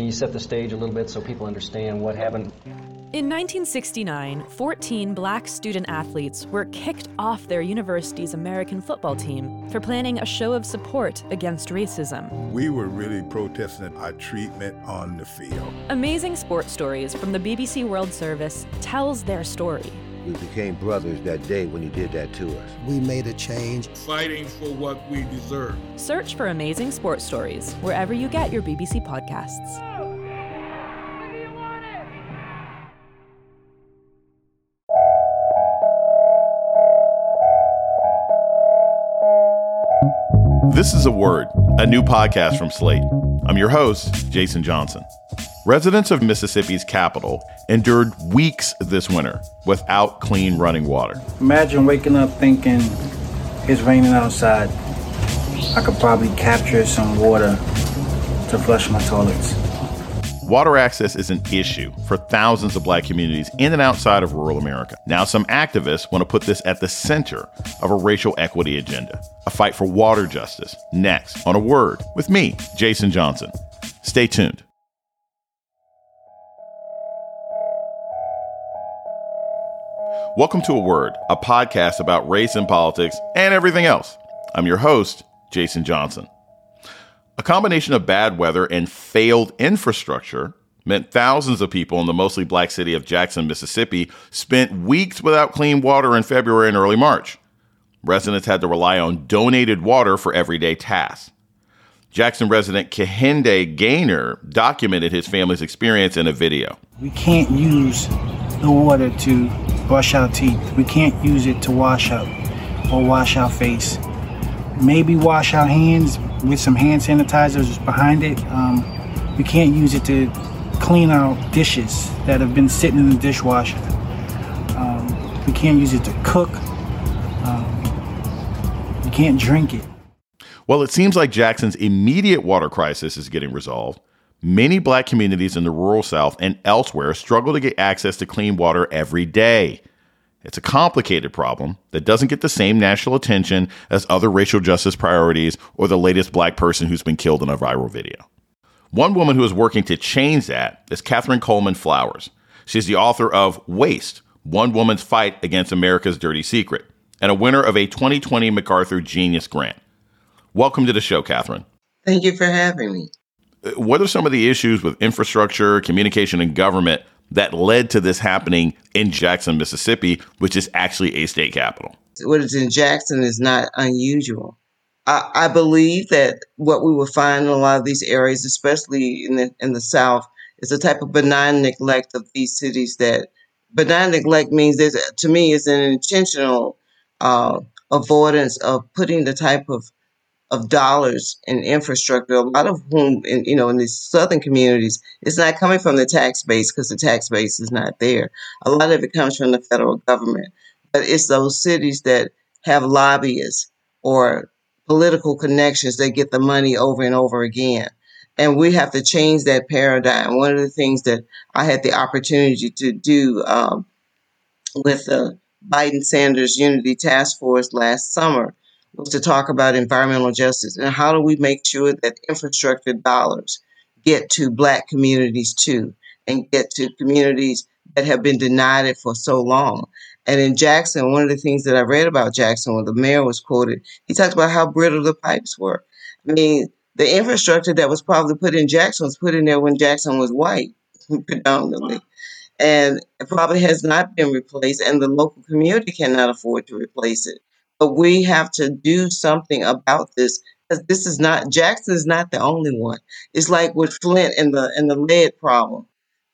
Can you set the stage a little bit so people understand what happened? In 1969, 14 black student athletes were kicked off their university's American football team for planning a show of support against racism. We were really protesting our treatment on the field. Amazing Sports Stories from the BBC World Service tells their story. We became brothers that day when you did that to us. We made a change. Fighting for what we deserve. Search for Amazing Sports Stories wherever you get your BBC podcasts. This is a word, a new podcast from Slate. I'm your host, Jason Johnson. Residents of Mississippi's capital endured weeks this winter without clean running water. Imagine waking up thinking it's raining outside. I could probably capture some water to flush my toilets. Water access is an issue for thousands of black communities in and outside of rural America. Now, some activists want to put this at the center of a racial equity agenda, a fight for water justice. Next, on a word with me, Jason Johnson. Stay tuned. Welcome to A Word, a podcast about race and politics and everything else. I'm your host, Jason Johnson. A combination of bad weather and failed infrastructure meant thousands of people in the mostly black city of Jackson, Mississippi, spent weeks without clean water in February and early March. Residents had to rely on donated water for everyday tasks. Jackson resident Kehinde Gaynor documented his family's experience in a video. We can't use the water to brush our teeth. We can't use it to wash up or wash our face. Maybe wash our hands with some hand sanitizers behind it. Um, we can't use it to clean our dishes that have been sitting in the dishwasher. Um, we can't use it to cook. Um, we can't drink it. Well, it seems like Jackson's immediate water crisis is getting resolved. Many black communities in the rural South and elsewhere struggle to get access to clean water every day. It's a complicated problem that doesn't get the same national attention as other racial justice priorities or the latest black person who's been killed in a viral video. One woman who is working to change that is Catherine Coleman Flowers. She's the author of Waste One Woman's Fight Against America's Dirty Secret and a winner of a 2020 MacArthur Genius Grant. Welcome to the show, Catherine. Thank you for having me. Uh, what are some of the issues with infrastructure, communication, and government that led to this happening in Jackson, Mississippi, which is actually a state capital? What is in Jackson is not unusual. I, I believe that what we will find in a lot of these areas, especially in the in the South, is a type of benign neglect of these cities. That benign neglect means there's to me is an intentional uh, avoidance of putting the type of of dollars in infrastructure, a lot of whom, in, you know, in these southern communities, it's not coming from the tax base because the tax base is not there. A lot of it comes from the federal government, but it's those cities that have lobbyists or political connections that get the money over and over again. And we have to change that paradigm. One of the things that I had the opportunity to do um, with the Biden Sanders Unity Task Force last summer was to talk about environmental justice and how do we make sure that infrastructure dollars get to black communities too and get to communities that have been denied it for so long. And in Jackson, one of the things that I read about Jackson when the mayor was quoted, he talked about how brittle the pipes were. I mean, the infrastructure that was probably put in Jackson was put in there when Jackson was white, predominantly. And it probably has not been replaced, and the local community cannot afford to replace it. But we have to do something about this because this is not Jackson is not the only one. It's like with Flint and the and the lead problem.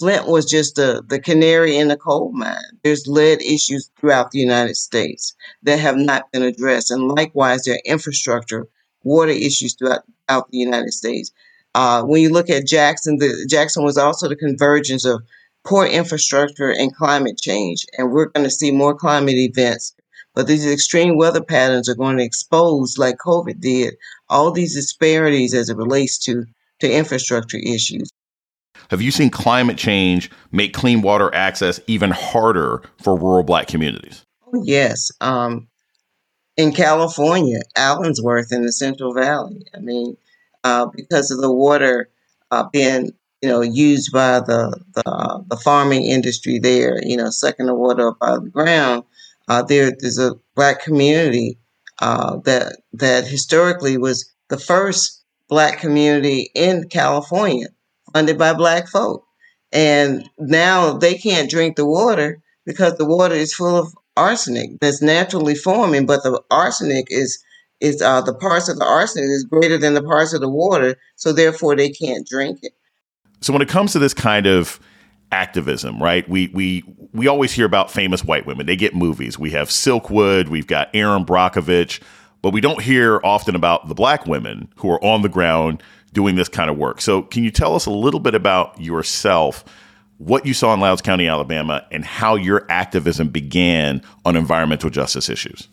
Flint was just the, the canary in the coal mine. There's lead issues throughout the United States that have not been addressed. And likewise, there are infrastructure, water issues throughout, throughout the United States. Uh, when you look at Jackson, the, Jackson was also the convergence of poor infrastructure and climate change. And we're going to see more climate events but these extreme weather patterns are going to expose, like COVID did, all these disparities as it relates to, to infrastructure issues. Have you seen climate change make clean water access even harder for rural black communities? Oh, yes. Um, in California, Allensworth in the Central Valley, I mean, uh, because of the water uh, being you know, used by the the, uh, the farming industry there. You know, sucking the water up out of the ground. Uh, there, there's a black community uh, that that historically was the first black community in California, funded by black folk, and now they can't drink the water because the water is full of arsenic that's naturally forming, but the arsenic is is uh, the parts of the arsenic is greater than the parts of the water, so therefore they can't drink it. So when it comes to this kind of activism, right? We we we always hear about famous white women. They get movies. We have Silkwood, we've got Erin Brockovich, but we don't hear often about the black women who are on the ground doing this kind of work. So can you tell us a little bit about yourself? What you saw in Lowndes County, Alabama, and how your activism began on environmental justice issues?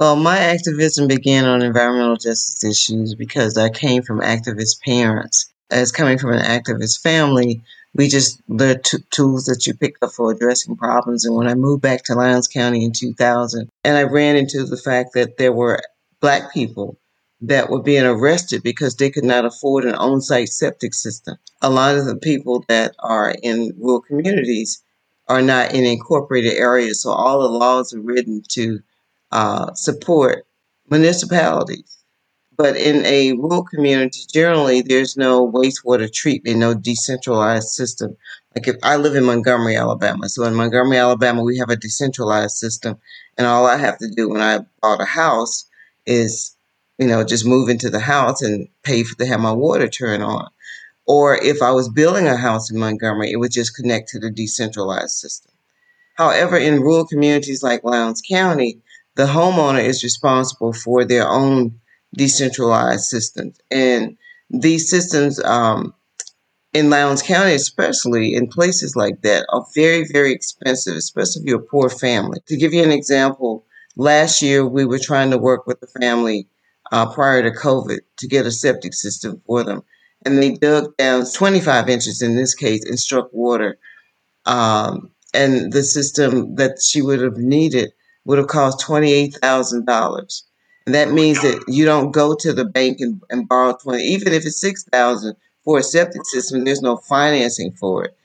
Well, my activism began on environmental justice issues because I came from activist parents. As coming from an activist family, we just the t- tools that you pick up for addressing problems. And when I moved back to Lowndes County in 2000, and I ran into the fact that there were black people that were being arrested because they could not afford an on site septic system. A lot of the people that are in rural communities are not in incorporated areas, so all the laws are written to uh, support municipalities. But in a rural community, generally, there's no wastewater treatment, no decentralized system. Like if I live in Montgomery, Alabama, so in Montgomery, Alabama, we have a decentralized system, and all I have to do when I bought a house is, you know, just move into the house and pay for to have my water turn on. Or if I was building a house in Montgomery, it would just connect to the decentralized system. However, in rural communities like Lowndes County, the homeowner is responsible for their own decentralized systems. And these systems um, in Lowndes County, especially in places like that, are very, very expensive, especially if you're a poor family. To give you an example, last year we were trying to work with a family uh, prior to COVID to get a septic system for them. And they dug down 25 inches in this case and struck water. Um, and the system that she would have needed would have cost $28,000. And that means that you don't go to the bank and, and borrow 20, even if it's 6000 for a septic system, there's no financing for it.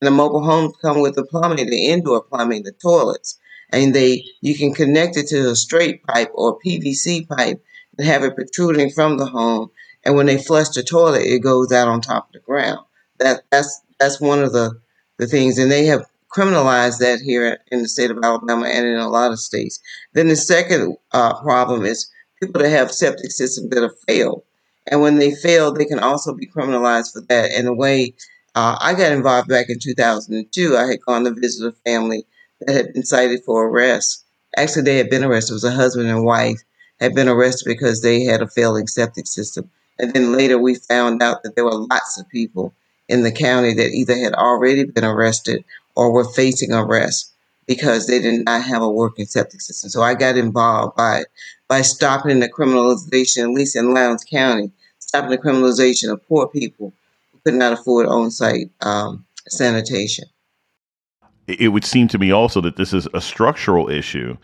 And the mobile homes come with the plumbing, the indoor plumbing, the toilets. And they you can connect it to a straight pipe or PVC pipe and have it protruding from the home. And when they flush the toilet, it goes out on top of the ground. That that's that's one of the, the things. And they have criminalize that here in the state of Alabama and in a lot of states. Then the second uh, problem is people that have septic systems that have failed. And when they fail, they can also be criminalized for that. In a way uh, I got involved back in 2002, I had gone to visit a family that had been cited for arrest. Actually, they had been arrested. It was a husband and wife had been arrested because they had a failing septic system. And then later we found out that there were lots of people in the county that either had already been arrested or were facing arrest because they did not have a working septic system. So I got involved by by stopping the criminalization, at least in Lowndes County, stopping the criminalization of poor people who could not afford on-site um, sanitation. It would seem to me also that this is a structural issue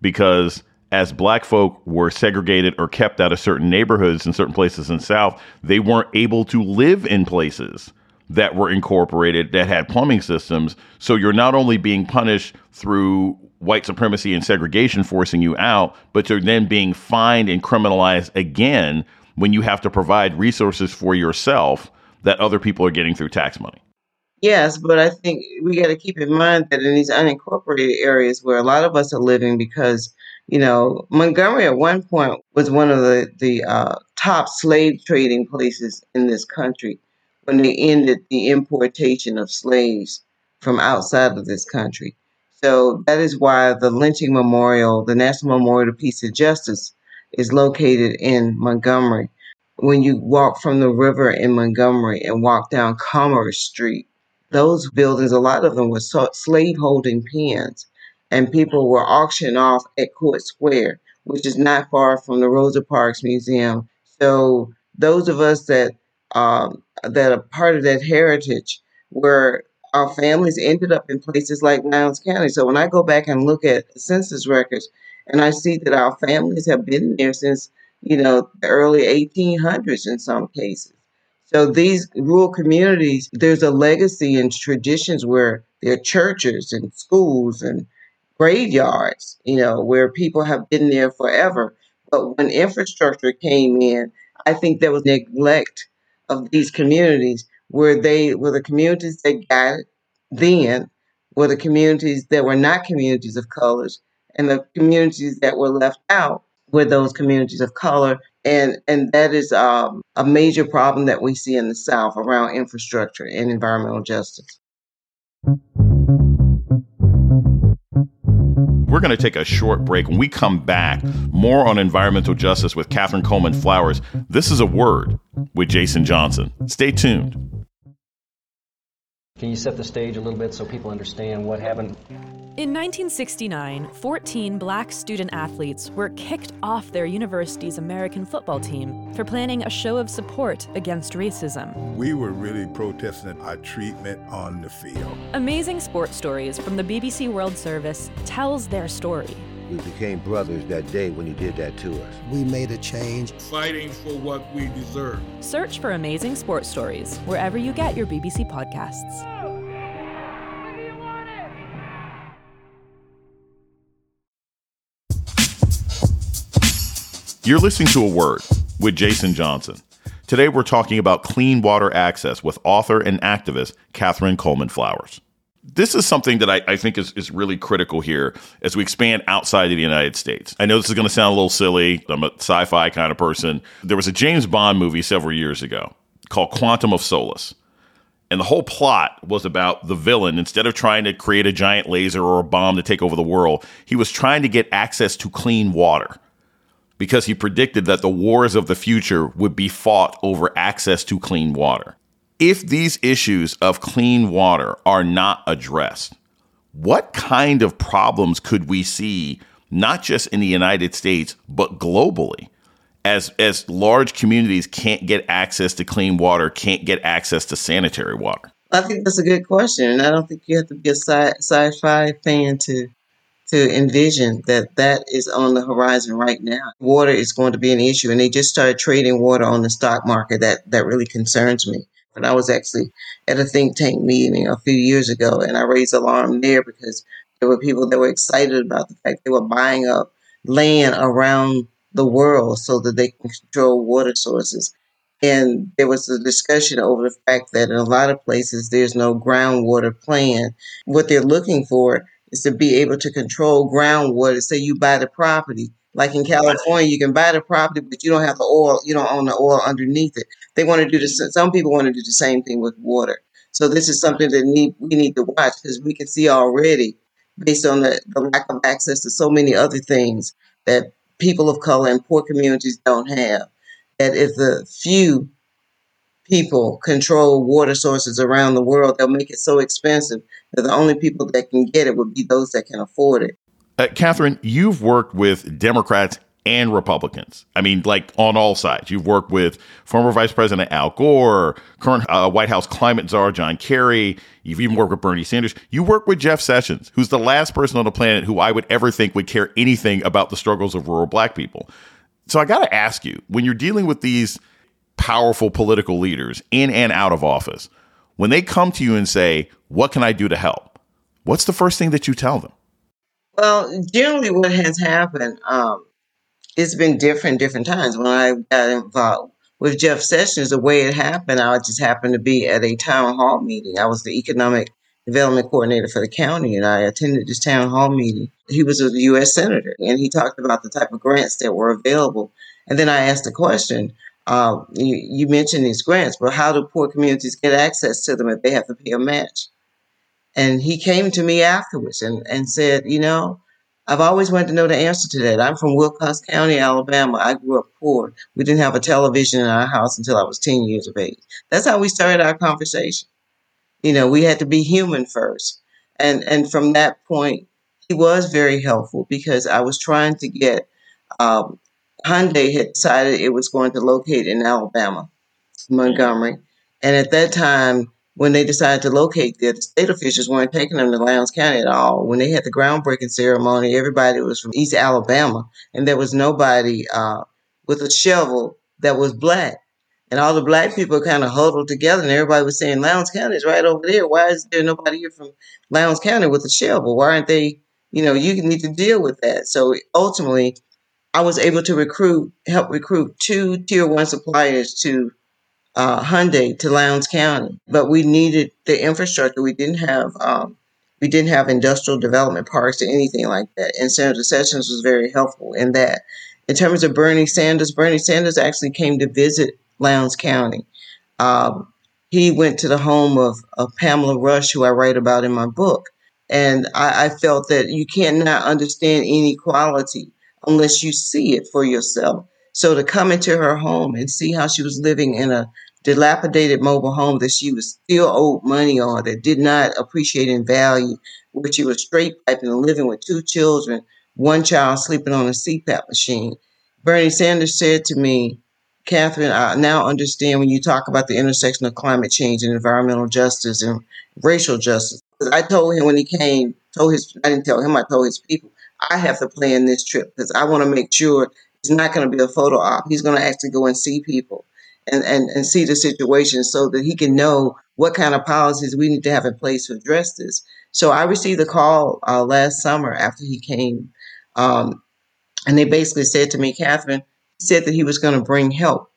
because as black folk were segregated or kept out of certain neighborhoods in certain places in the South, they weren't able to live in places that were incorporated that had plumbing systems. So you're not only being punished through white supremacy and segregation forcing you out, but you're then being fined and criminalized again when you have to provide resources for yourself that other people are getting through tax money. Yes, but I think we got to keep in mind that in these unincorporated areas where a lot of us are living, because you know Montgomery at one point was one of the the uh, top slave trading places in this country when they ended the importation of slaves from outside of this country. So that is why the lynching memorial, the National Memorial to Peace and Justice, is located in Montgomery. When you walk from the river in Montgomery and walk down Commerce Street, those buildings, a lot of them were slave holding pens, and people were auctioned off at Court Square, which is not far from the Rosa Parks Museum. So those of us that um, that are part of that heritage where our families ended up in places like Lowndes County. So when I go back and look at census records and I see that our families have been there since, you know, the early 1800s in some cases. So these rural communities, there's a legacy and traditions where there are churches and schools and graveyards, you know, where people have been there forever. But when infrastructure came in, I think there was neglect of these communities where they were the communities that got it then were the communities that were not communities of colors and the communities that were left out were those communities of color. And and that is um, a major problem that we see in the south around infrastructure and environmental justice We're going to take a short break. When we come back, more on environmental justice with Catherine Coleman Flowers. This is a word with Jason Johnson. Stay tuned. Can you set the stage a little bit so people understand what happened? In 1969, 14 black student athletes were kicked off their university's American football team for planning a show of support against racism. We were really protesting our treatment on the field. Amazing Sports Stories from the BBC World Service tells their story. We became brothers that day when you did that to us. We made a change. Fighting for what we deserve. Search for Amazing Sports Stories wherever you get your BBC podcasts. You're listening to A Word with Jason Johnson. Today we're talking about clean water access with author and activist Catherine Coleman Flowers. This is something that I, I think is, is really critical here as we expand outside of the United States. I know this is going to sound a little silly. I'm a sci fi kind of person. There was a James Bond movie several years ago called Quantum of Solace. And the whole plot was about the villain, instead of trying to create a giant laser or a bomb to take over the world, he was trying to get access to clean water because he predicted that the wars of the future would be fought over access to clean water. If these issues of clean water are not addressed, what kind of problems could we see, not just in the United States, but globally? As, as large communities can't get access to clean water, can't get access to sanitary water? I think that's a good question, and I don't think you have to be a sci- sci-fi fan to to envision that that is on the horizon right now. Water is going to be an issue, and they just started trading water on the stock market. That that really concerns me. And I was actually at a think tank meeting a few years ago, and I raised alarm there because there were people that were excited about the fact they were buying up land around the world so that they can control water sources. And there was a discussion over the fact that in a lot of places there's no groundwater plan. What they're looking for is to be able to control groundwater. Say you buy the property, like in California, you can buy the property, but you don't have the oil. You don't own the oil underneath it. They want to do this. Some people want to do the same thing with water. So this is something that need we need to watch because we can see already, based on the, the lack of access to so many other things that people of color and poor communities don't have. That if the few people control water sources around the world, they'll make it so expensive that the only people that can get it would be those that can afford it. Uh, Catherine, you've worked with Democrats and Republicans. I mean, like on all sides. You've worked with former Vice President Al Gore, current uh, White House climate czar John Kerry. You've even worked with Bernie Sanders. You work with Jeff Sessions, who's the last person on the planet who I would ever think would care anything about the struggles of rural black people. So I got to ask you, when you're dealing with these powerful political leaders in and out of office, when they come to you and say, What can I do to help? What's the first thing that you tell them? Well, generally, what has happened, um, it's been different different times. When I got involved with Jeff Sessions, the way it happened, I just happened to be at a town hall meeting. I was the economic development coordinator for the county, and I attended this town hall meeting. He was a U.S. senator, and he talked about the type of grants that were available. And then I asked the question uh, you, you mentioned these grants, but how do poor communities get access to them if they have to pay a match? And he came to me afterwards and, and said, You know, I've always wanted to know the answer to that. I'm from Wilcox County, Alabama. I grew up poor. We didn't have a television in our house until I was 10 years of age. That's how we started our conversation. You know, we had to be human first. And, and from that point, he was very helpful because I was trying to get um, Hyundai had decided it was going to locate in Alabama, Montgomery. And at that time, when they decided to locate there, the state officials weren't taking them to Lowndes County at all. When they had the groundbreaking ceremony, everybody was from East Alabama, and there was nobody uh, with a shovel that was black. And all the black people kind of huddled together, and everybody was saying, Lowndes County is right over there. Why is there nobody here from Lowndes County with a shovel? Why aren't they, you know, you need to deal with that. So ultimately, I was able to recruit, help recruit two tier one suppliers to uh, Hyundai to Lowndes County, but we needed the infrastructure. We didn't have um, we didn't have industrial development parks or anything like that. And Senator Sessions was very helpful in that. In terms of Bernie Sanders, Bernie Sanders actually came to visit Lowndes County. Um, he went to the home of, of Pamela Rush, who I write about in my book. And I, I felt that you cannot understand inequality unless you see it for yourself. So to come into her home and see how she was living in a dilapidated mobile home that she was still owed money on, that did not appreciate in value, where she was straight piping and living with two children, one child sleeping on a CPAP machine. Bernie Sanders said to me, Catherine, I now understand when you talk about the intersection of climate change and environmental justice and racial justice. I told him when he came, told his I didn't tell him, I told his people, I have to plan this trip because I want to make sure it's not going to be a photo op. He's going to actually go and see people and, and, and see the situation so that he can know what kind of policies we need to have in place to address this. So I received a call uh, last summer after he came, um, and they basically said to me, Catherine, he said that he was going to bring help,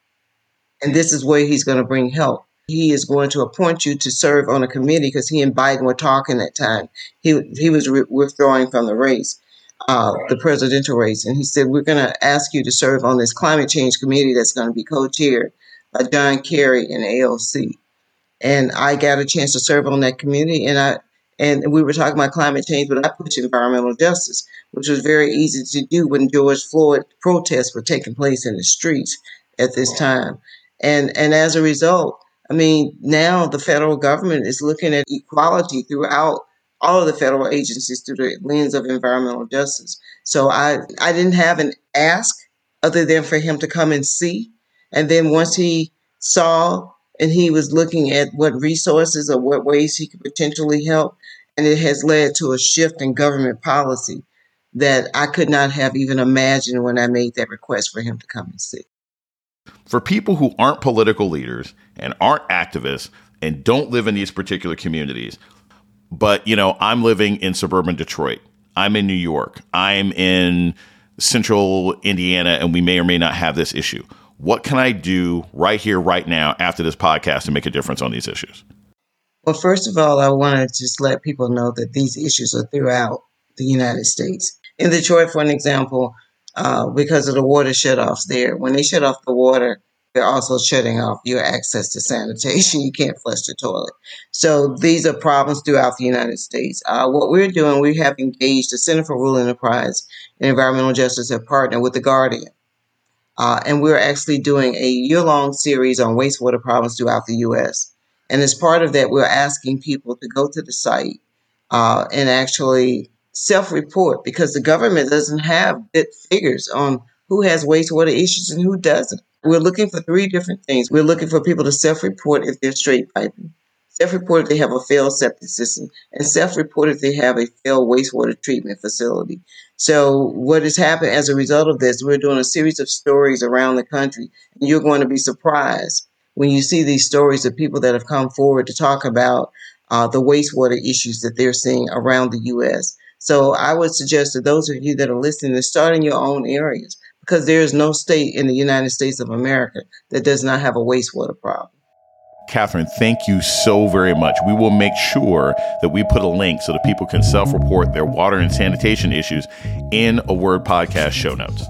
and this is where he's going to bring help. He is going to appoint you to serve on a committee because he and Biden were talking that time. He he was re- withdrawing from the race, uh, the presidential race, and he said we're going to ask you to serve on this climate change committee that's going to be co-chaired by John Kerry and AOC. And I got a chance to serve on that committee, and I and we were talking about climate change, but I pushed environmental justice, which was very easy to do when George Floyd protests were taking place in the streets at this time. And and as a result, I mean, now the federal government is looking at equality throughout all of the federal agencies through the lens of environmental justice. So I I didn't have an ask other than for him to come and see. And then once he saw and he was looking at what resources or what ways he could potentially help, and it has led to a shift in government policy that I could not have even imagined when I made that request for him to come and see. For people who aren't political leaders and aren't activists and don't live in these particular communities, but you know, I'm living in suburban Detroit. I'm in New York. I'm in central Indiana and we may or may not have this issue. What can I do right here, right now, after this podcast to make a difference on these issues? Well, first of all, I want to just let people know that these issues are throughout the United States. In Detroit, for an example, uh, because of the water shutoffs there, when they shut off the water, they're also shutting off your access to sanitation. You can't flush the toilet. So these are problems throughout the United States. Uh, what we're doing, we have engaged the Center for Rural Enterprise and Environmental Justice have partnered with The Guardian uh, and we're actually doing a year long series on wastewater problems throughout the U.S. And as part of that, we're asking people to go to the site uh, and actually self report because the government doesn't have good figures on who has wastewater issues and who doesn't. We're looking for three different things. We're looking for people to self report if they're straight piping self-report if they have a failed septic system, and self-report if they have a failed wastewater treatment facility. So what has happened as a result of this, we're doing a series of stories around the country, and you're going to be surprised when you see these stories of people that have come forward to talk about uh, the wastewater issues that they're seeing around the U.S. So I would suggest to those of you that are listening to start in your own areas because there is no state in the United States of America that does not have a wastewater problem. Catherine, thank you so very much. We will make sure that we put a link so that people can self report their water and sanitation issues in a Word podcast show notes.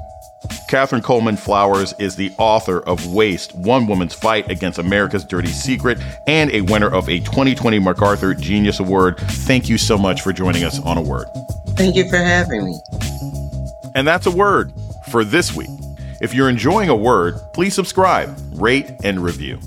Catherine Coleman Flowers is the author of Waste One Woman's Fight Against America's Dirty Secret and a winner of a 2020 MacArthur Genius Award. Thank you so much for joining us on A Word. Thank you for having me. And that's a word for this week. If you're enjoying a word, please subscribe, rate, and review.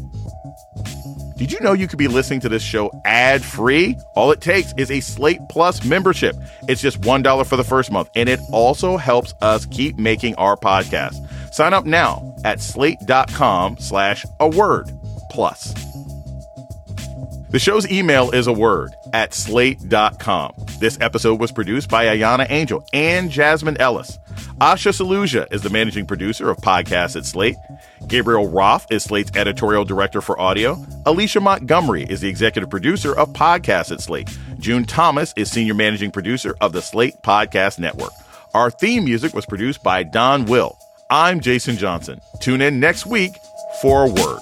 Did you know you could be listening to this show ad free? All it takes is a Slate Plus membership. It's just $1 for the first month, and it also helps us keep making our podcast. Sign up now at slate.com slash a word plus. The show's email is a word at slate.com. This episode was produced by Ahyiana Angel and Jasmine Ellis. Asha Saluja is the managing producer of podcasts at Slate. Gabriel Roth is Slate's editorial director for audio. Alicia Montgomery is the executive producer of podcasts at Slate. June Thomas is senior managing producer of the Slate Podcast Network. Our theme music was produced by Don Will. I'm Jason Johnson. Tune in next week for a word.